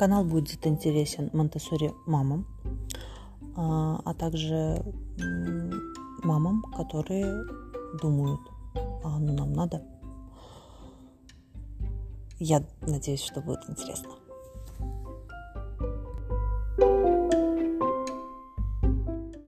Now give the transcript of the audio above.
Канал будет интересен Монтессори мамам, а, а также мамам, которые думают, а ну нам надо. Я надеюсь, что будет интересно.